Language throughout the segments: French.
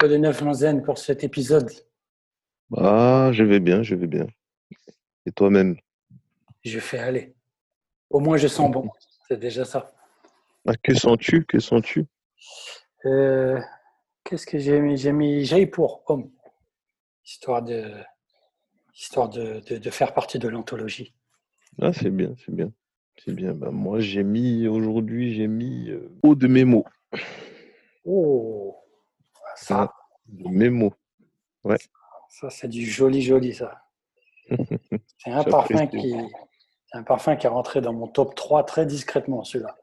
De neuf zen pour cet épisode. Ah, je vais bien, je vais bien. Et toi-même? Je fais aller. Au moins, je sens bon. C'est déjà ça. Ah, que sens-tu? Que sens-tu? Euh, Qu'est-ce que j'ai mis? J'ai mis J'ai pour homme, histoire de, histoire de, de, faire partie de l'anthologie. Ah, c'est bien, c'est bien. C'est bien. Ben, moi, j'ai mis aujourd'hui, j'ai mis euh, haut de mes mots. Oh, ça. mes mots. Ouais. Ça, c'est du joli, joli, ça. C'est un parfum qui, un parfum qui est rentré dans mon top 3 très discrètement, celui-là.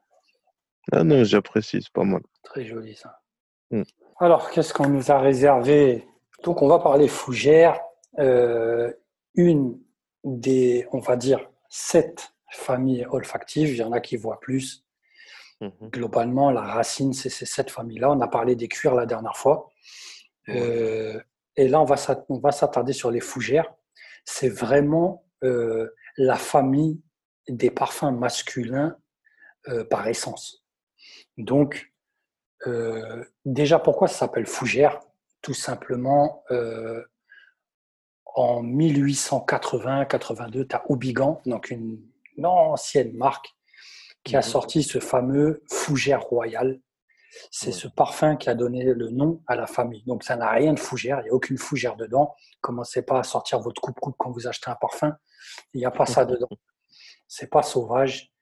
Ah non, j'apprécie, c'est pas mal. Très joli, ça. Mm. Alors, qu'est-ce qu'on nous a réservé? Donc, on va parler fougère. Euh, une des, on va dire, sept familles olfactives. Il y en a qui voient plus. Mhm. Globalement, la racine, c'est ces sept familles-là. On a parlé des cuirs la dernière fois. Euh, et là, on va s'attarder sur les fougères. C'est vraiment euh, la famille des parfums masculins euh, par essence. Donc, déjà, pourquoi ça s'appelle fougère? Tout simplement, en 1880-82, tu as Oubigan, donc une ancienne marque qui a mhm. sorti ce fameux fougère royal. C'est ce parfum qui a donné le nom à la famille. Donc ça n'a rien de fougère, il n'y a aucune fougère dedans. Commencez pas à sortir votre coupe-coupe quand vous achetez un parfum. Il n'y a pas ça dedans. C'est pas sauvage.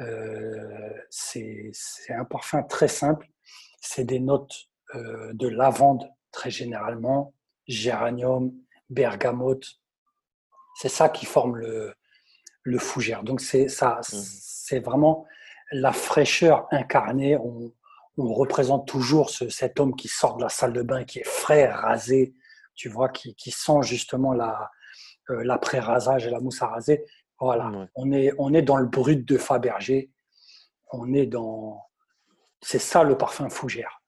Euh, c'est un parfum très simple. C'est des notes euh, de lavande très généralement, géranium, bergamote. C'est ça qui forme le, le fougère. Donc c'est ça, mhm. c'est vraiment la fraîcheur incarnée. On, représente toujours cet homme qui sort de la salle de bain, qui est frais, rasé, tu vois, qui, sent justement la, euh, l'après-rasage et la mousse à raser. Voilà, on, est, on est dans le brut de Fabergé. On est dans. C'est ça le parfum fougère.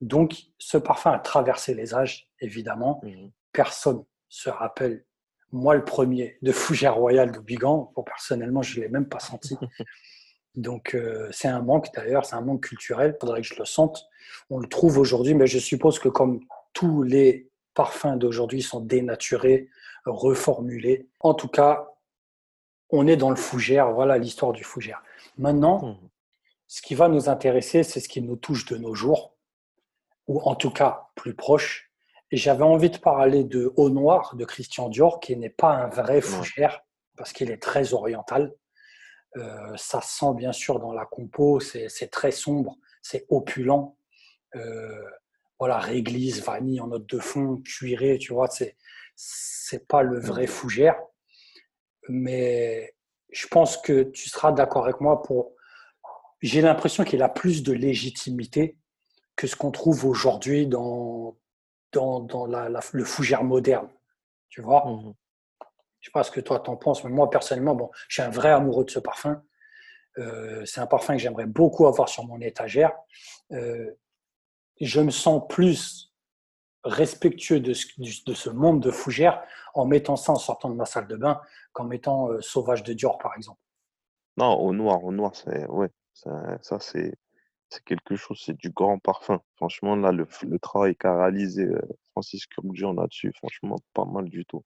Donc, ce parfum a traversé les âges, évidemment. Mhm. Personne se rappelle moi le premier, de Fougère Royale d'Oubigan. Pour personnellement, je ne l'ai même pas senti. Donc euh, c'est un manque d'ailleurs, c'est un manque culturel, il faudrait que je le sente. On le trouve aujourd'hui, mais je suppose que comme tous les parfums d'aujourd'hui sont dénaturés, reformulés, en tout cas, on est dans le fougère, voilà l'histoire du fougère. Maintenant, mmh. ce qui va nous intéresser, c'est ce qui nous touche de nos jours, ou en tout cas plus proche, et j'avais envie de parler de Eau Noir de Christian Dior, qui n'est pas un vrai fougère, parce qu'il est très oriental. Euh, ça sent bien sûr dans la compo, c'est très sombre, c'est opulent. Euh, voilà, réglisse, vanille en note de fond, cuiré, tu vois, c'est c'est pas le vrai fougère. Mais je pense que tu seras d'accord avec moi pour. J'ai l'impression qu'il a plus de légitimité que ce qu'on trouve aujourd'hui dans, dans, le fougère moderne. Tu vois mmh Je sais pas ce que toi t'en penses, mais moi personnellement, bon, je suis un vrai amoureux de ce parfum. Euh, c'est un parfum que j'aimerais beaucoup avoir sur mon étagère. Euh, je me sens plus respectueux de ce, de ce, monde de fougère en mettant ça en sortant de ma salle de bain qu'en mettant euh, Sauvage de Dior, par exemple. Non, au noir, au noir, c'est ouais, ça, ça c'est c'est quelque chose, c'est du grand parfum. Franchement, là, le, le travail qu'a réalisé euh, Francis Kurkdjian là-dessus, franchement, pas mal du tout.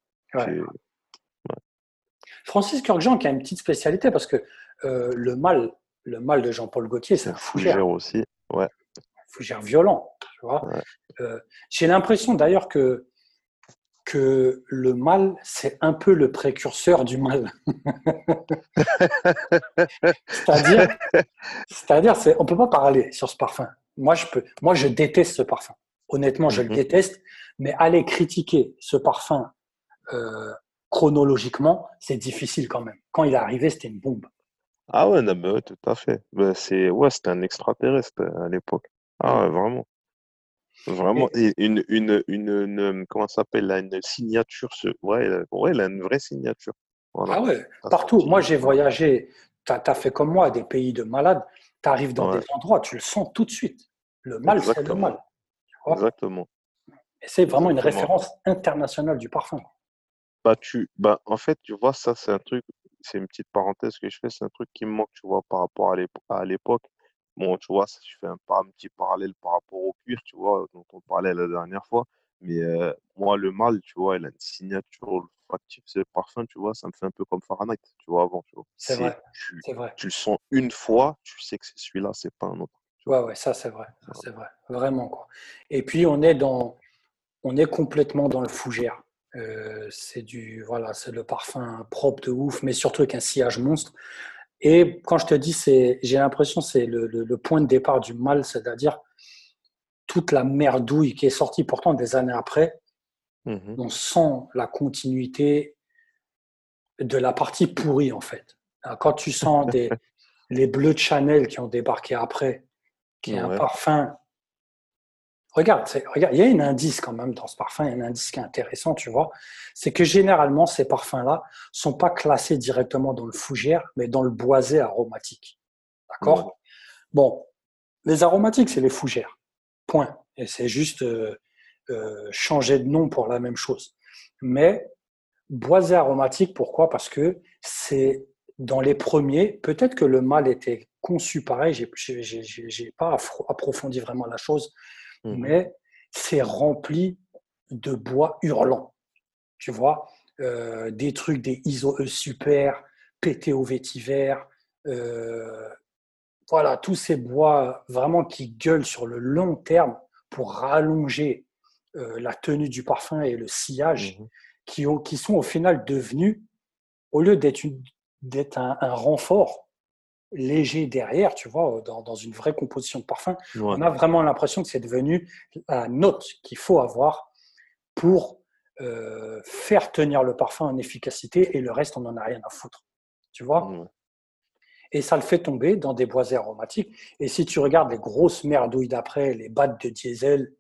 Francis Kurkdjian qui a une petite spécialité parce que euh, le mal, le mal de Jean-Paul Gaultier, c'est un fougère. aussi, ouais. Fougère violent, tu vois. Euh, j'ai l'impression d'ailleurs que que le mal, c'est un peu le précurseur du mal. c'est-à-dire, c'est-à-dire, on peut pas parler sur ce parfum. Moi, je peux, moi, je déteste ce parfum. Honnêtement, je le mhm. déteste. Mais aller critiquer ce parfum euh, chronologiquement, c'est difficile quand même. Quand il est arrivé, c'était une bombe. Ah ouais, tout à fait. Ben, c'est ouais, c'était un extraterrestre à l'époque. Ah ouais, vraiment. Vraiment, une, une, une, comment ça s'appelle une signature. Ouais, ouais, elle a une vraie signature. Ah ouais, partout. Moi, j'ai voyagé. Tu as, fait comme moi des pays de malades. Tu arrives dans des endroits, tu le sens tout de suite. Le mal, c'est le mal. Exactement. Et c'est vraiment une référence internationale du parfum. Bah, tu, bah, en fait, tu vois, ça, c'est un truc, c'est une petite parenthèse que je fais, c'est un truc qui me manque, tu vois, par rapport à l'époque Bon, tu vois, ça, je fais un, petit parallèle par rapport au cuir, tu vois, dont on parlait la dernière fois. Mais euh, moi, le mâle, tu vois, il a une signature olfactive, c'est parfum, tu vois, ça me fait un peu comme Fahrenheit, tu vois, avant, tu vois. C'est vrai, Tu, vrai. tu le sens une fois, tu sais que c'est celui-là, c'est pas un autre. Ouais, ouais, ça c'est vrai, c'est vrai, vraiment quoi. Et puis on est dans, on est complètement dans le fougère. Euh, c'est du, voilà, c'est le parfum propre de ouf, mais surtout avec un sillage monstre. Et quand je te dis, c'est, j'ai l'impression que c'est le, le- le point de départ du mal, c'est-à-dire toute la merdouille qui est sortie pourtant des années après. Mhm. On sent la continuité de la partie pourrie en fait. Quand tu sens des, les bleus de Chanel qui ont débarqué après, qui est un parfum Regarde, il y a un indice quand même dans ce parfum, il y a un indice qui est intéressant, tu vois. C'est que généralement, ces parfums-là sont pas classés directement dans le fougère, mais dans le boisé aromatique. D'accord? Bon, les aromatiques, c'est les fougères. Point. Et c'est juste euh, euh, changer de nom pour la même chose. Mais boisé aromatique, pourquoi? Parce que c'est dans les premiers, peut-être que le mâle était conçu pareil, j'ai pas approfondi vraiment la chose, Mhm. mais c'est rempli de bois hurlant. Tu vois, Euh, des trucs, des ISO-E super, PTO vétiver, euh, voilà, tous ces bois vraiment qui gueulent sur le long terme pour rallonger euh, la tenue du parfum et le sillage, Mhm. qui, ont, qui sont au final devenus, au lieu d'être une- d'être un, un renfort léger derrière, tu vois, dans, dans une vraie composition de parfum, Ouais. on a vraiment l'impression que c'est devenu la note qu'il faut avoir pour euh, faire tenir le parfum en efficacité et le reste, on n'en a rien à foutre. Tu vois? Ouais. Et ça le fait tomber dans des boisés aromatiques. Et si tu regardes les grosses merdouilles d'après, les battes de diesel,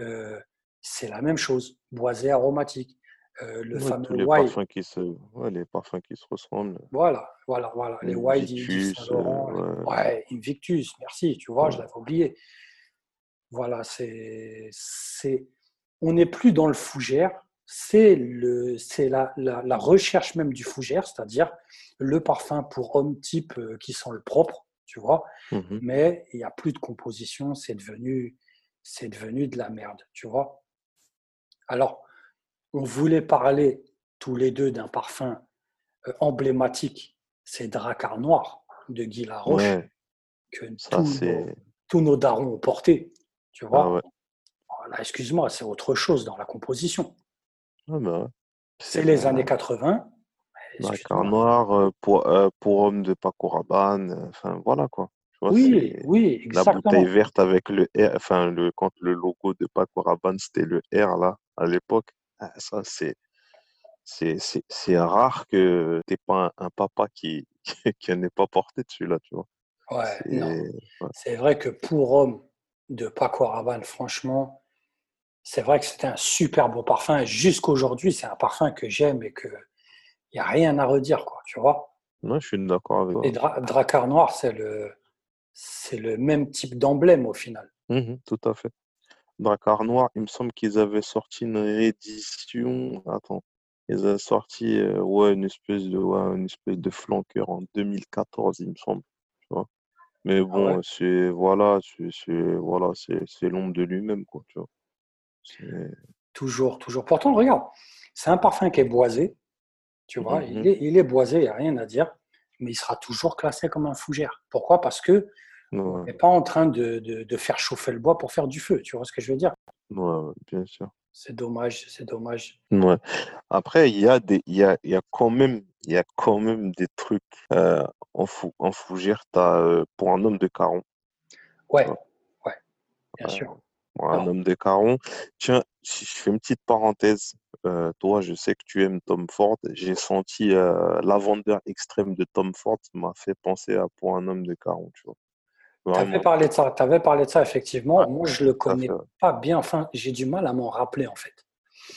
euh, c'est la même chose. Boisé aromatique. Euh, le fameux les parfums qui se, ouais, les parfums qui se ressemblent. Voilà, voilà, voilà. Les Wild d'Yves Invictus, Saint Laurent. euh, ouais. Ouais, Invictus, merci. Tu vois, je l'avais oublié. Voilà, c'est, c'est, on n'est plus dans le fougère, c'est le, c'est la, la, la recherche même du fougère, c'est-à-dire le parfum pour homme type euh, qui sent le propre, tu vois, Mhm. mais il n'y a plus de composition, c'est devenu, c'est devenu de la merde, tu vois. Alors, on voulait parler tous les deux d'un parfum euh, emblématique, c'est Dracar Noir de Guy Laroche, Ouais, que ça tous nos, c'est. tous nos darons ont porté, tu Ah vois. ouais. Voilà, excuse-moi, c'est autre chose dans la composition. Bah. C'est les années 80. Drakkar Excuse-moi. Noir euh, pour, euh, pour homme de Paco Rabanne. Enfin, voilà quoi. Vois, Oui, oui, la bouteille exactement. verte avec le R. Enfin, le, quand le logo de Paco Rabanne, c'était le R là, à l'époque. Ah, ça, c'est. C'est rare que t'aies pas un, un papa qui, qui n'ait pas porté dessus-là, tu vois. Ouais. C'est. ouais. Vrai que pour homme de Paco Rabanne, franchement, c'est vrai que c'était un super beau parfum. Et Jusqu'aujourd'hui, c'est un parfum que j'aime et que il n'y a rien à redire, quoi, tu vois. Ouais, je suis d'accord avec Et toi. Dra- Drakkar Noir, c'est le, c'est le même type d'emblème au final. Mhm, tout à fait. Drakkar Noir, il me semble qu'ils avaient sorti une réédition. Attends, ils avaient sorti euh, ouais, une espèce de, ouais, une espèce de flanqueur en 2014, il me semble. Tu vois. Mais Ah ouais? bon, c'est voilà, c'est voilà, c'est l'ombre de lui-même, quoi, tu vois. C'est- Toujours, toujours. Pourtant, regarde, c'est un parfum qui est boisé, tu vois. Il Mhm, est, il est boisé, il n'y a rien à dire, mais il sera toujours classé comme un fougère. Pourquoi? Parce que on n'est pas en train de, de- de faire chauffer le bois pour faire du feu. Tu vois ce que je veux dire? ouais, bien sûr. C'est dommage, c'est dommage. Ouais. Après, il y a des, y a, y a quand même, y a quand même des trucs euh, en fou, en fougère. Euh, pour un homme de Caron, Ouais, ouais, bien Euh, sûr. pour un homme de Caron. Tiens, si je fais une petite parenthèse. euh, toi, je sais que tu aimes Tom Ford. J'ai senti euh, lavandeur extrême de Tom Ford m'a fait penser à pour un homme de Caron, tu vois. Tu avais parlé de ça, avais parlé de ça, effectivement. Ouais, Moi, je le à fait. connais pas bien. Enfin, j'ai du mal à m'en rappeler, en fait.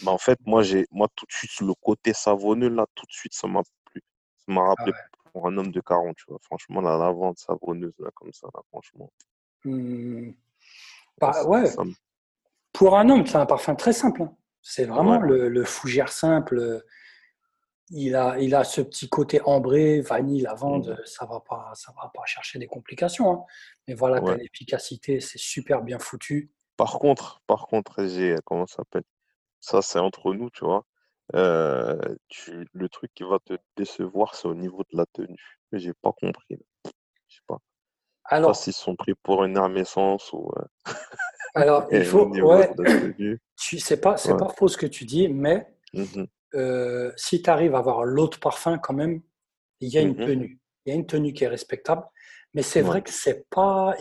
Bah, en fait, moi, j'ai, moi, tout de suite, le côté savonneux, là, tout de suite, ça m'a plu. Ça m'a Ah rappelé ouais. pour un homme de Caron, tu vois. Franchement, la lavande savonneuse, là, comme ça, là, franchement. Ouais, bah, ça, ouais, ça me- pour un homme, c'est un parfum très simple. hein. C'est vraiment Ouais, le, le fougère simple. Il a, il a ce petit côté ambré, vanille, lavande, Mhm. ça va pas, ça va pas chercher des complications. hein. Mais voilà, Ouais. l'efficacité, c'est super bien foutu. Par contre, par contre, j'ai, comment ça s'appelle? Ça, c'est entre nous, tu vois. Euh, tu, le truc qui va te décevoir, c'est au niveau de la tenue. J'ai pas compris. Je sais pas. Sais Alors, s'ils sont pris pour une hermescence ou euh, alors il faut, ouais, tu, c'est pas, c'est Ouais. pas faux ce que tu dis, mais Mhm, euh, si tu arrives à avoir l'autre parfum quand même, il y a une mhm, tenue. Il y a une tenue qui est respectable, mais c'est ouais, vrai que c'est pas,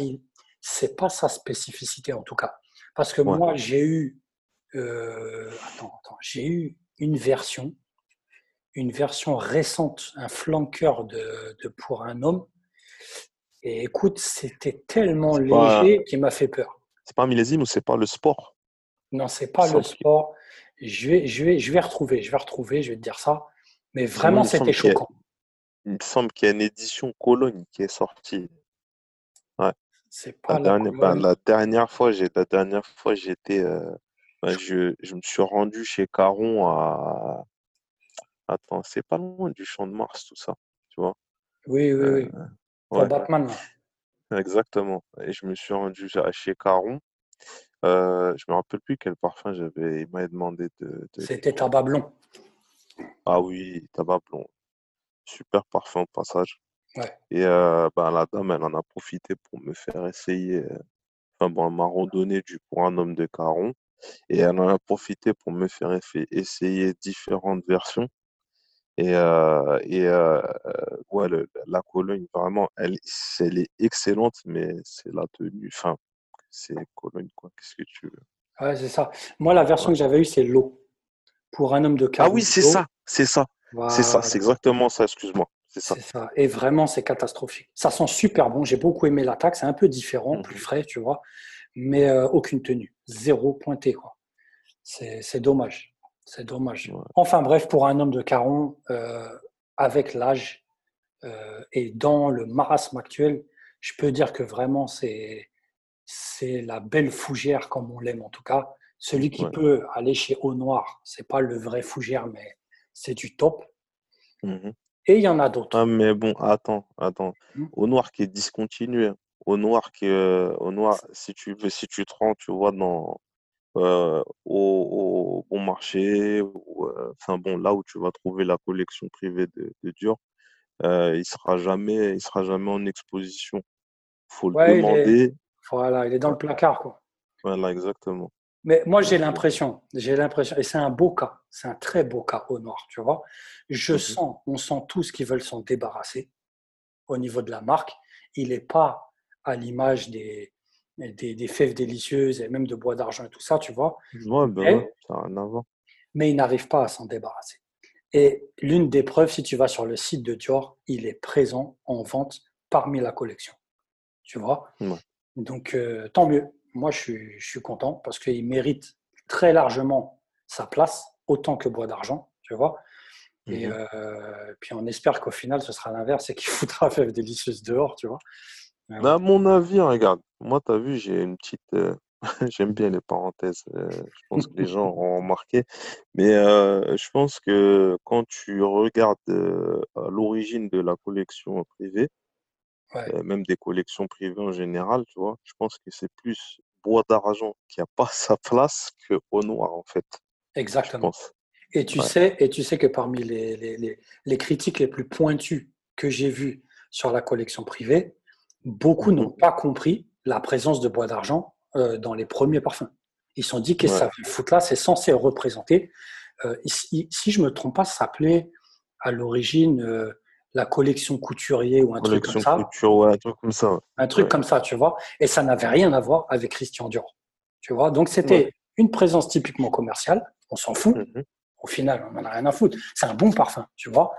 c'est pas sa spécificité en tout cas. Parce que ouais, moi, j'ai eu, euh, attends, attends, j'ai eu une version, une version récente, un flanqueur de, de pour un homme. Et écoute, c'était tellement C'est pas, léger qu'il m'a fait peur. c'est pas un millésime ou c'est pas le sport? Non, c'est pas le sport. Je vais, je vais, je vais retrouver, je vais retrouver, je vais te dire ça. Mais vraiment, c'était a, choquant. il me semble qu'il y a une édition Cologne qui est sortie. Ouais. C'est La pas la dernière, ben, la dernière fois, j'ai, la dernière fois, j'étais, euh, ben, je, je me suis rendu chez Caron à, attends, c'est pas loin du Champ de Mars, tout ça, tu vois. Oui, oui, Euh, oui. Pour ouais, Batman. exactement. Et je me suis rendu chez Caron. Euh, je me rappelle plus quel parfum j'avais, il m'avait demandé de, de C'était tabac blond. Ah oui, tabac blond. Super parfum au passage. Ouais. Et euh, ben, la dame, elle en a profité pour me faire essayer. euh, Enfin bon, elle m'a redonné du pour un homme de Caron. Et elle en a profité pour me faire essayer différentes versions. Et, euh, et euh, ouais, le- la Cologne, vraiment, elle, elle est excellente, mais c'est la tenue. Enfin, c'est Cologne, quoi. Qu'est-ce que tu veux? Ouais, c'est ça. Moi, la version Ouais. que j'avais eue, c'est l'eau. Pour un homme de Ah oui, c'est ça, c'est ça, c'est ça, c'est exactement ça, excuse-moi. C'est ça. Et vraiment, c'est catastrophique. Ça sent super bon. J'ai beaucoup aimé l'attaque. C'est un peu différent, plus Mhm. frais, tu vois. Mais euh, aucune tenue. Zéro pointé, quoi. C'est c'est dommage. C'est dommage. Ouais. Enfin bref, pour un homme de Caron, euh, avec l'âge euh, et dans le marasme actuel, je peux dire que vraiment, c'est c'est la belle fougère comme on l'aime en tout cas. Celui qui Ouais. peut aller chez Eau Noire, c'est pas le vrai fougère, mais c'est du top. Mhm. Et il y en a d'autres. Ah, mais bon, attends, attends. Hmm. Au noir qui est discontinué. Au noir qui est, au noir, si tu veux, si tu te rends, tu vois, dans, euh, au, au bon marché, ou, euh, enfin bon, là où tu vas trouver la collection privée de, de Dior, euh, il sera jamais, il sera jamais en exposition. Faut le Ouais, demander. Voilà, il est dans le placard, quoi. voilà, exactement. Mais moi, j'ai euh, l'impression, j'ai l'impression, et c'est un beau cas, c'est un très beau cas au noir, tu vois. Je mhm. sens, on sent tous qui veulent s'en débarrasser au niveau de la marque. Il n'est pas à l'image des, des, des fèves délicieuses et même de bois d'argent et tout ça, tu vois. Ouais, ben Mais, ouais, ça rien à voir. mais il n'arrive pas à s'en débarrasser. Et l'une des preuves, si tu vas sur le site de Dior, il est présent en vente parmi la collection, tu vois. Ouais. Donc, euh, tant mieux. Moi, je suis, je suis content parce qu'il mérite très largement sa place, autant que Bois d'Argent, tu vois. Et Mhm. euh, puis, on espère qu'au final, ce sera l'inverse et qu'il foutra Fève délicieuse dehors, tu vois. Mais à mon avis, regarde, moi, tu as vu, j'ai une petite. euh, J'aime bien les parenthèses, je pense que les gens auront remarqué. Mais je pense que quand tu regardes à l'origine de la collection privée, Ouais, euh, même des collections privées en général, tu vois, je pense que c'est plus Bois d'Argent qui a pas sa place que Au Noir, en fait, exactement. Et tu Ouais. sais, et tu sais que parmi les, les, les, les critiques les plus pointues que j'ai vues sur la collection privée, beaucoup Mhm. n'ont pas compris la présence de bois d'argent euh, dans les premiers parfums. Ils se sont dit que Ouais. ça foutre là, c'est censé représenter. euh, si, si je me trompe pas, ça s'appelait à l'origine euh, la collection couturier ou un truc comme ça, couture, ouais, un truc comme ça. ouais. un truc Ouais. comme ça, tu vois. Et ça n'avait rien à voir avec Christian Dior, tu vois. Donc c'était une présence typiquement commerciale, on s'en fout. Mhm. Au final, on n'en a rien à foutre. C'est un bon parfum, tu vois.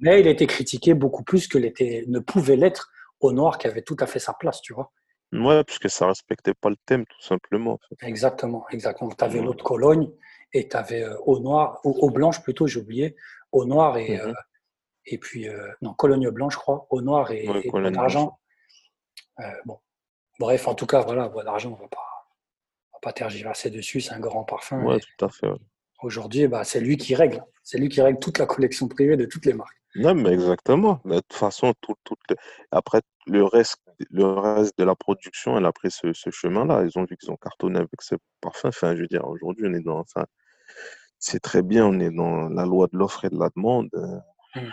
Mais il a été critiqué beaucoup plus que l'était, ne pouvait l'être au noir qui avait tout à fait sa place, tu vois. Ouais, puisque ça respectait pas le thème, tout simplement, en fait. Exactement, exactement. Tu avais Ouais. l'autre Cologne et tu avais euh, au noir, au, au blanche plutôt, j'ai oublié, au noir et, euh, Mhm. Et puis, euh, non, Cologne blanche, je crois, au noir et, Ouais, et bois d'argent. Euh, bon, bref, en tout cas, voilà, bois d'argent, on va pas, on va pas tergiverser dessus, c'est un grand parfum. Ouais, tout à fait. ouais. Aujourd'hui, bah, c'est lui qui règle. C'est lui qui règle toute la collection privée de toutes les marques. Non, mais exactement. De toute façon, tout, tout après, le reste, le reste de la production, elle a pris ce, ce chemin-là. Ils ont vu qu'ils ont cartonné avec ce parfum. Enfin, je veux dire, aujourd'hui, on est dans. Enfin, c'est très bien, on est dans la loi de l'offre et de la demande. Mm.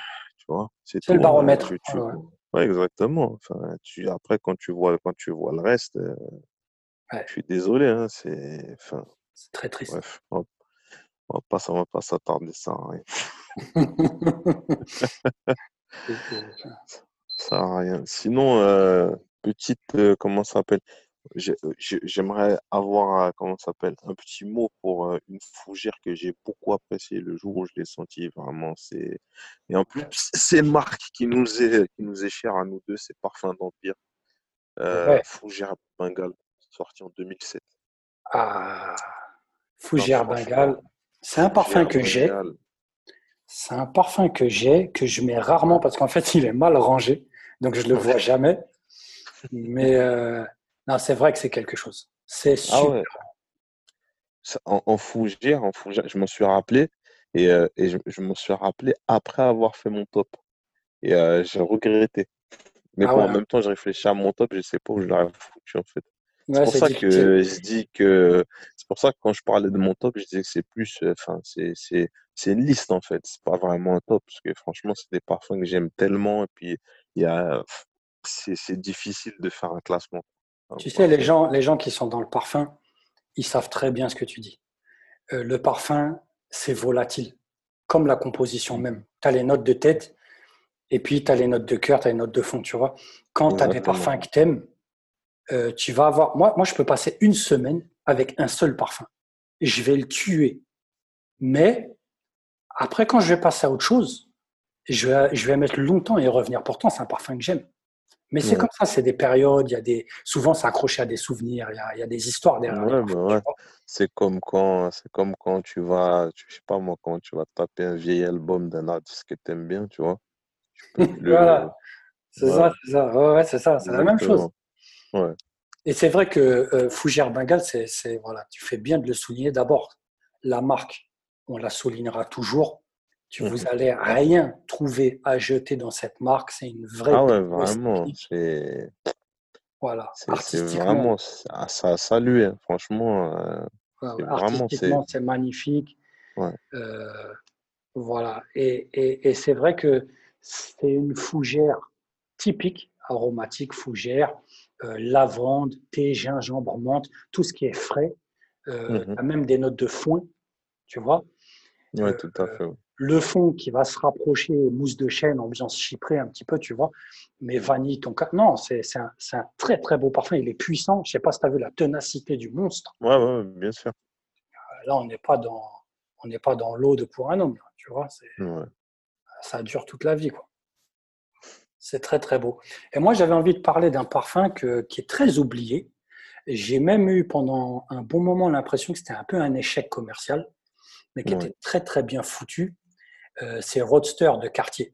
Tu vois, c'est le hein. baromètre. Tu, tu- Ouais. ouais, exactement. Enfin, tu, après, quand tu vois, quand tu vois le reste, euh, Ouais. je suis désolé. Hein, c'est, enfin, C'est très triste. bref, on on va pas, on va pas s'attarder ça. c'est- Ça rien. Sinon, euh, petite, euh, comment ça s'appelle? Euh, j'ai- J'aimerais avoir, comment ça s'appelle, un petit mot pour euh, une fougère que j'ai beaucoup appréciée le jour où je l'ai sentie. Vraiment, c'est et en plus c'est une marque qui nous est qui nous est chère à nous deux, c'est Parfum d'Empire, euh, Ouais. fougère Bengale, sorti en 2007. Ah, Fougère Bengale. C'est un parfum que j'ai. C'est un parfum que j'ai, que je mets rarement parce qu'en fait, il est mal rangé. Donc, je le vois jamais. Mais euh, non, c'est vrai que c'est quelque chose. C'est Ah super. ouais. En, en fougère, en fougère, je m'en suis rappelé et, euh, et je, je m'en suis rappelé après avoir fait mon top. Et euh, j'ai regretté. Mais Ah bon, ouais, en même temps, je réfléchis à mon top, je sais pas où je l'aurais foutu en fait. C'est pour ça difficile. que je dis que c'est pour ça que quand je parlais de mon top, je disais que c'est plus, euh, enfin, c'est c'est c'est une liste en fait. C'est pas vraiment un top parce que franchement, c'est des parfums que j'aime tellement et puis il y a, c'est difficile de faire un classement. Tu sais, les gens, les gens qui sont dans le parfum, ils savent très bien ce que tu dis. Euh, le parfum, c'est volatile, comme la composition même. Tu as les notes de tête et puis tu as les notes de cœur, tu as les notes de fond, tu vois. Quand tu as des parfums que tu aimes, tu vas avoir. Moi, moi, je peux passer une semaine avec un seul parfum. Je vais le tuer. Mais après, quand je vais passer à autre chose, je vais, je vais mettre longtemps et revenir. Pourtant, c'est un parfum que j'aime. Mais c'est Ouais. comme ça, c'est des périodes, il y a des, souvent c'est accroché à des souvenirs, il y a, il y a des histoires derrière Ouais, tu ouais. C'est comme quand, c'est comme quand tu vas, tu, je sais pas moi, quand tu vas taper un vieil album d'un artiste que t'aimes bien, tu vois. Tu le, Voilà, c'est ça, c'est ça. Ouais, c'est ça, c'est la même chose. Et c'est vrai que euh, Fougère Bengale, c'est, c'est- voilà, tu fais bien de le souligner. D'abord, la marque, on la soulignera toujours. Tu vous Mhm. allez rien trouver à jeter dans cette marque. C'est une vraie Ah ouais, vraiment, c'est, Voilà, c'est, vraiment, ça, a salué, hein. Franchement, euh, ouais, artistiquement, c'est magnifique. ouais. Euh, voilà. Et, et, et c'est vrai que c'est une fougère typique, aromatique, fougère, euh, lavande, thé, gingembre, menthe, tout ce qui est frais. Euh, t'as même des notes de foin, tu vois. Euh, tout à fait. ouais. Le fond qui va se rapprocher, mousse de chêne, ambiance chyprée un petit peu, tu vois. Mais vanille, tonka, non, c'est un, très très beau parfum. Il est puissant. Je sais pas si tu as vu la ténacité du monstre. Ouais, ouais, bien sûr. Là, on n'est pas dans, on n'est pas dans l'eau de pour un homme, tu vois. Ouais. Ça dure toute la vie, quoi. C'est très très beau. Et moi, j'avais envie de parler d'un parfum que, qui est très oublié. J'ai même eu pendant un bon moment l'impression que c'était un peu un échec commercial, mais qui Ouais. était très très bien foutu. Euh, c'est Roadster de Cartier.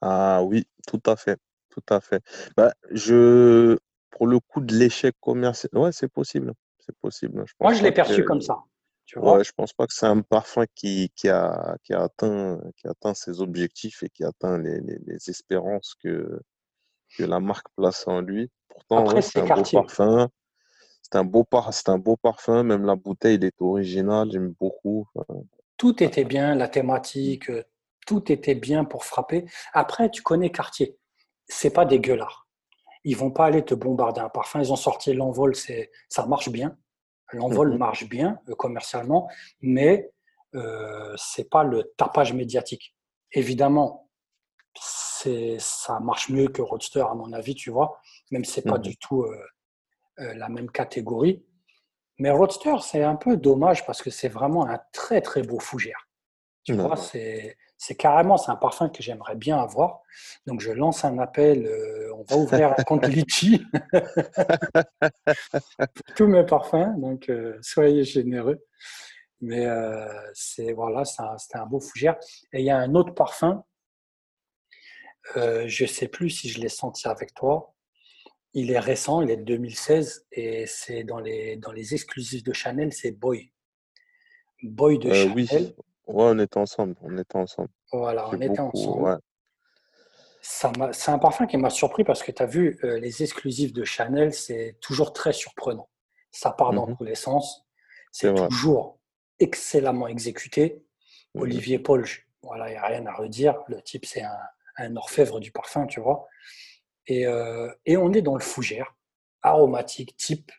Ah oui, tout à fait, tout à fait. Bah, je, pour le coup de l'échec commercial, ouais, c'est possible, c'est possible. Je Moi, je l'ai perçu que, comme ça. Tu vois ouais, je pense pas que c'est un parfum qui, qui a, qui a atteint, qui a atteint ses objectifs et qui a atteint les, les, les espérances que, que la marque place en lui. Pourtant, ouais, c'est un beau parfum. C'est un beau par, un beau parfum. Même la bouteille, il est original. J'aime beaucoup. Enfin, Tout était bien, la thématique, euh, tout était bien pour frapper. Après, tu connais Cartier. C'est pas des gueulards. Ils vont pas aller te bombarder un parfum. Ils ont sorti l'envol, c'est, ça marche bien. L'envol mhm. marche bien euh, commercialement, mais euh, c'est pas le tapage médiatique. Évidemment, c'est, ça marche mieux que Roadster à mon avis, tu vois, même si c'est pas Mhm. du tout euh, la même catégorie. Mais Roadster, c'est un peu dommage parce que c'est vraiment un très très beau fougère. Tu vois, c'est c'est carrément c'est un parfum que j'aimerais bien avoir. Donc je lance un appel. euh, on va ouvrir un compte Litchi pour tous mes parfums. Donc euh, soyez généreux. Mais euh, c'est voilà, c'est un, beau fougère. Et il y a un autre parfum. euh, je sais plus si je l'ai senti avec toi. Il est récent, il est de 2016 et c'est dans les dans les exclusifs de Chanel, c'est Boy. Boy de Euh, oui, Chanel. ouais, on était ensemble, on était ensemble. Voilà, on était ensemble. ouais. C'est un parfum qui m'a surpris parce que tu as vu, euh, les exclusifs de Chanel, c'est toujours très surprenant. Ça part dans Mhm, tous les sens. c'est vrai. toujours excellemment exécuté. Mhm, Olivier Paul, voilà, il n'y a rien à redire. Le type, c'est un, un orfèvre du parfum, tu vois. Et, euh, et on est dans le fougère, aromatique, type,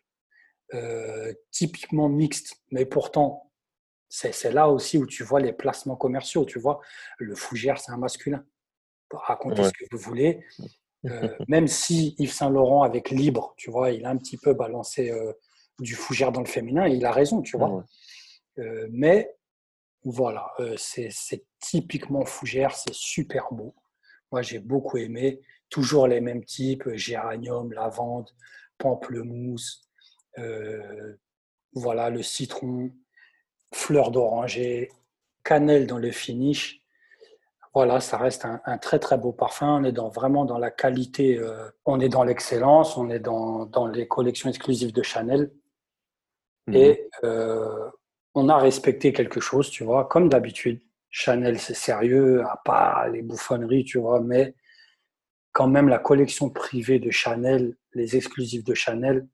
euh, typiquement mixte. Mais pourtant, c'est là aussi où tu vois les placements commerciaux. Tu vois, le fougère, c'est un masculin. Racontez Ouais. ce que vous voulez. Euh, même si Yves Saint Laurent, avec Libre, tu vois, il a un petit peu balancé du fougère dans le féminin, et il a raison, tu vois. Ouais. Mais voilà, c'est typiquement fougère, c'est super beau. Moi, j'ai beaucoup aimé. Toujours les mêmes types, euh, géranium, lavande, pamplemousse, euh, voilà, le citron, fleur d'oranger, cannelle dans le finish. Voilà, ça reste un, un très très beau parfum. On est dans, vraiment dans la qualité, euh, on est dans l'excellence, on est dans, dans les collections exclusives de Chanel. Mhm. Et euh, on a respecté quelque chose, tu vois, comme d'habitude. Chanel, c'est sérieux, à pas les bouffonneries, tu vois, mais quand même la collection privée de Chanel, les exclusifs de Chanel,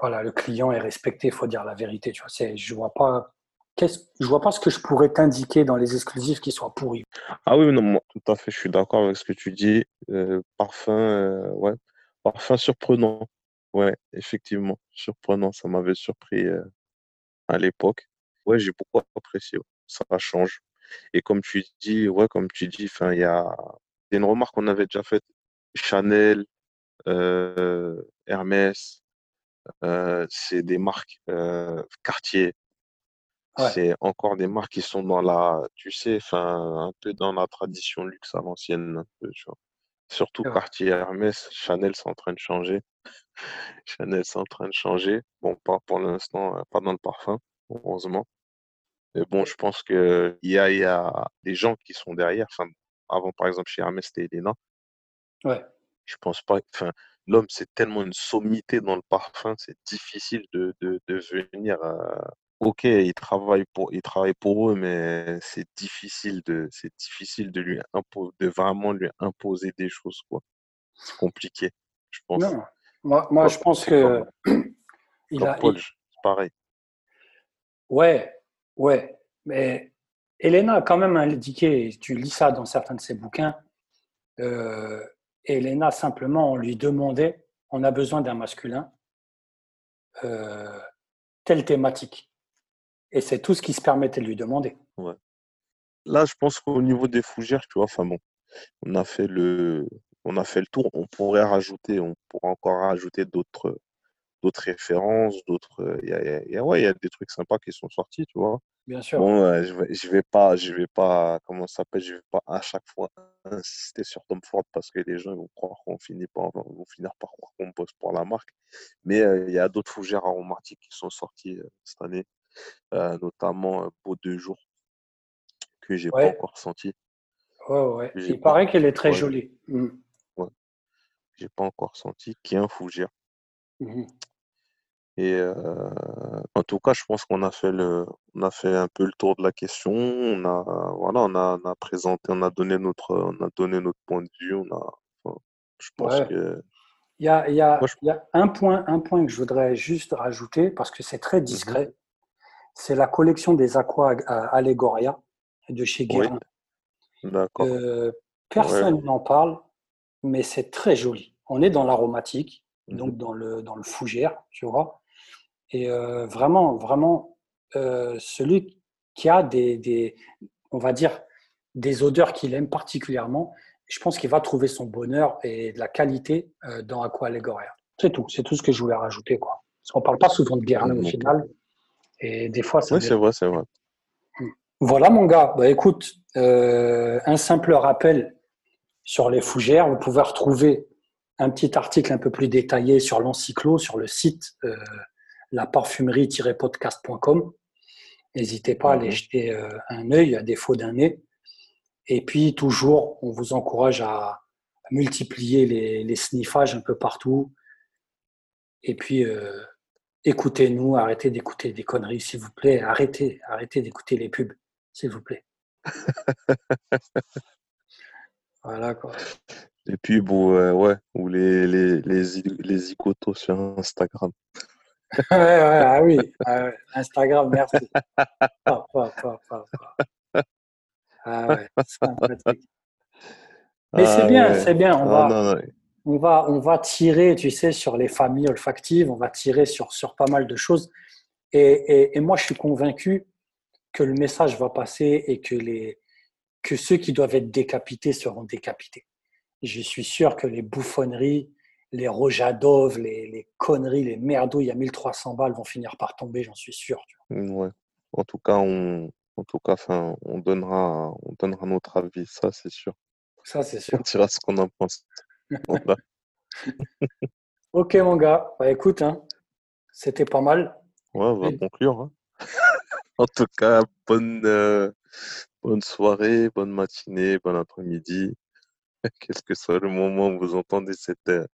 voilà, le client est respecté, il faut dire la vérité, tu vois. C'est, je vois pas, je vois pas ce que je pourrais t'indiquer dans les exclusifs qui soient pourris. Ah oui, non, moi, tout à fait, je suis d'accord avec ce que tu dis. Euh, parfum, euh, ouais, parfum surprenant. Ouais, effectivement, surprenant. Ça m'avait surpris euh, à l'époque. Ouais, j'ai beaucoup apprécié. Ça change. Et comme tu dis, ouais, comme tu dis, enfin, il y a, a une remarque qu'on avait déjà faite. Chanel, euh, Hermès, euh, c'est des marques euh, Cartier. Ouais, C'est encore des marques qui sont dans la, tu sais, enfin, un peu dans la tradition luxe à l'ancienne, un peu, tu vois. Surtout c'est vrai. Cartier, Hermès, Chanel, c'est en train de changer. Chanel, c'est en train de changer. Bon, pas pour l'instant, euh, pas dans le parfum, heureusement. Mais bon, je pense que il y a, il y a des gens qui sont derrière. Enfin, avant, par exemple, chez Hermès, c'était Elena. Ouais, Je pense pas. Enfin, l'homme, c'est tellement une sommité dans le parfum, c'est difficile de, de, de venir. euh, Ok, il travaille pour, il travaille pour eux, mais c'est difficile de, c'est difficile de lui impo- de vraiment lui imposer des choses, quoi. C'est compliqué, je pense. non, moi, moi je pense que comme, il comme a, Paul, il- c'est pareil. ouais, ouais, mais Elena a quand même indiqué, tu lis ça dans certains de ses bouquins, euh, Elena, simplement, on lui demandait, on a besoin d'un masculin, euh, telle thématique. Et c'est tout ce qui se permettait de lui demander. Ouais. Là, je pense qu'au niveau des fougères, tu vois, enfin bon, on a fait le, on a fait le tour. On pourrait rajouter, on pourrait encore rajouter d'autres, d'autres références, d'autres. Il y a, y a- il y a- ouais, y a des trucs sympas qui sont sortis, tu vois. Bien sûr. Bon, euh, je vais, je vais pas, je vais pas, comment ça s'appelle, je vais pas à chaque fois insister sur Tom Ford parce que les gens vont croire qu'on finit par, vont finir par croire qu'on bosse pour la marque. Mais euh, il y a d'autres fougères aromatiques qui sont sorties euh, cette année, notamment Beau deux jours que j'ai pas Ouais, encore senti, ouais, ouais. Il pas, paraît qu'elle est très ouais, jolie. Mhm. ouais, j'ai pas encore senti, qui est un fougère. Mhm. Et euh, en tout cas, je pense qu'on a fait le, on a fait un peu le tour de la question. On a, voilà, on a, on a présenté, on a donné notre, on a donné notre point de vue. On a, enfin, je pense Ouais. que, Il y a, il y moi, a, je, il y a un, point, un point que je voudrais juste rajouter, parce que c'est très Mhm. discret. C'est la collection des Aqua Allegoria de chez oui, Guérin. d'accord, Euh, ouais, personne n'en parle, mais c'est très joli. On est dans l'aromatique, Mhm. donc dans le, dans le fougère, tu vois. Et euh, vraiment, vraiment, euh, celui qui a des, des, on va dire, des odeurs qu'il aime particulièrement, je pense qu'il va trouver son bonheur et de la qualité euh, dans Aqua Allegoria. C'est tout, c'est tout ce que je voulais rajouter, quoi. Parce qu'on parle pas souvent de Guérin au final, et des fois, ça Oui, c'est vrai, c'est vrai. Voilà, mon gars. Bah, écoute, un simple rappel sur les fougères. Vous pouvez retrouver un petit article un peu plus détaillé sur l'encyclo, sur le site euh, laparfumerie-podcast.com. N'hésitez pas à aller Mhm. jeter euh, un œil à défaut d'un nez. Et puis, toujours, on vous encourage à multiplier les, les sniffages un peu partout. Et puis, euh, écoutez-nous, arrêtez d'écouter des conneries, s'il vous plaît. Arrêtez, arrêtez d'écouter les pubs, s'il vous plaît. voilà quoi. Les pubs ou, euh, ouais, ou les, les, les, les icotos sur Instagram. ouais, ouais, ah oui, ah ouais. Instagram, merci. Pas, pas, pas, ah ouais. Mais c'est Ah bien, ouais. c'est bien. On Ah va, non, non. on va, on va tirer, tu sais, sur les familles olfactives, on va tirer sur, sur pas mal de choses. Et, et, et moi, je suis convaincu que le message va passer et que, les, que ceux qui doivent être décapités seront décapités. Je suis sûr que les bouffonneries, les rojadov, les, les conneries, les merdouilles à 1300 balles vont finir par tomber, j'en suis sûr. Ouais. En tout cas, on, en tout cas, enfin, on donnera, on donnera notre avis, ça, c'est sûr. Ça, c'est On dira ce qu'on en pense. Voilà. Ok, mon gars. Bah, écoute, hein, c'était pas mal. Ouais, on va Et- conclure. hein. En tout cas, bonne, euh, bonne soirée, bonne matinée, bon après-midi. Quel que soit le moment où vous entendez cette, euh,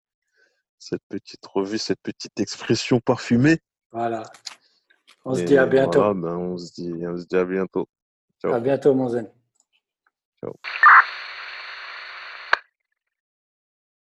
cette petite revue, cette petite expression parfumée. Voilà. On se dit à bientôt. voilà, ben, on se dit, on se dit à bientôt. Ciao. À bientôt, mon zen. Ciao.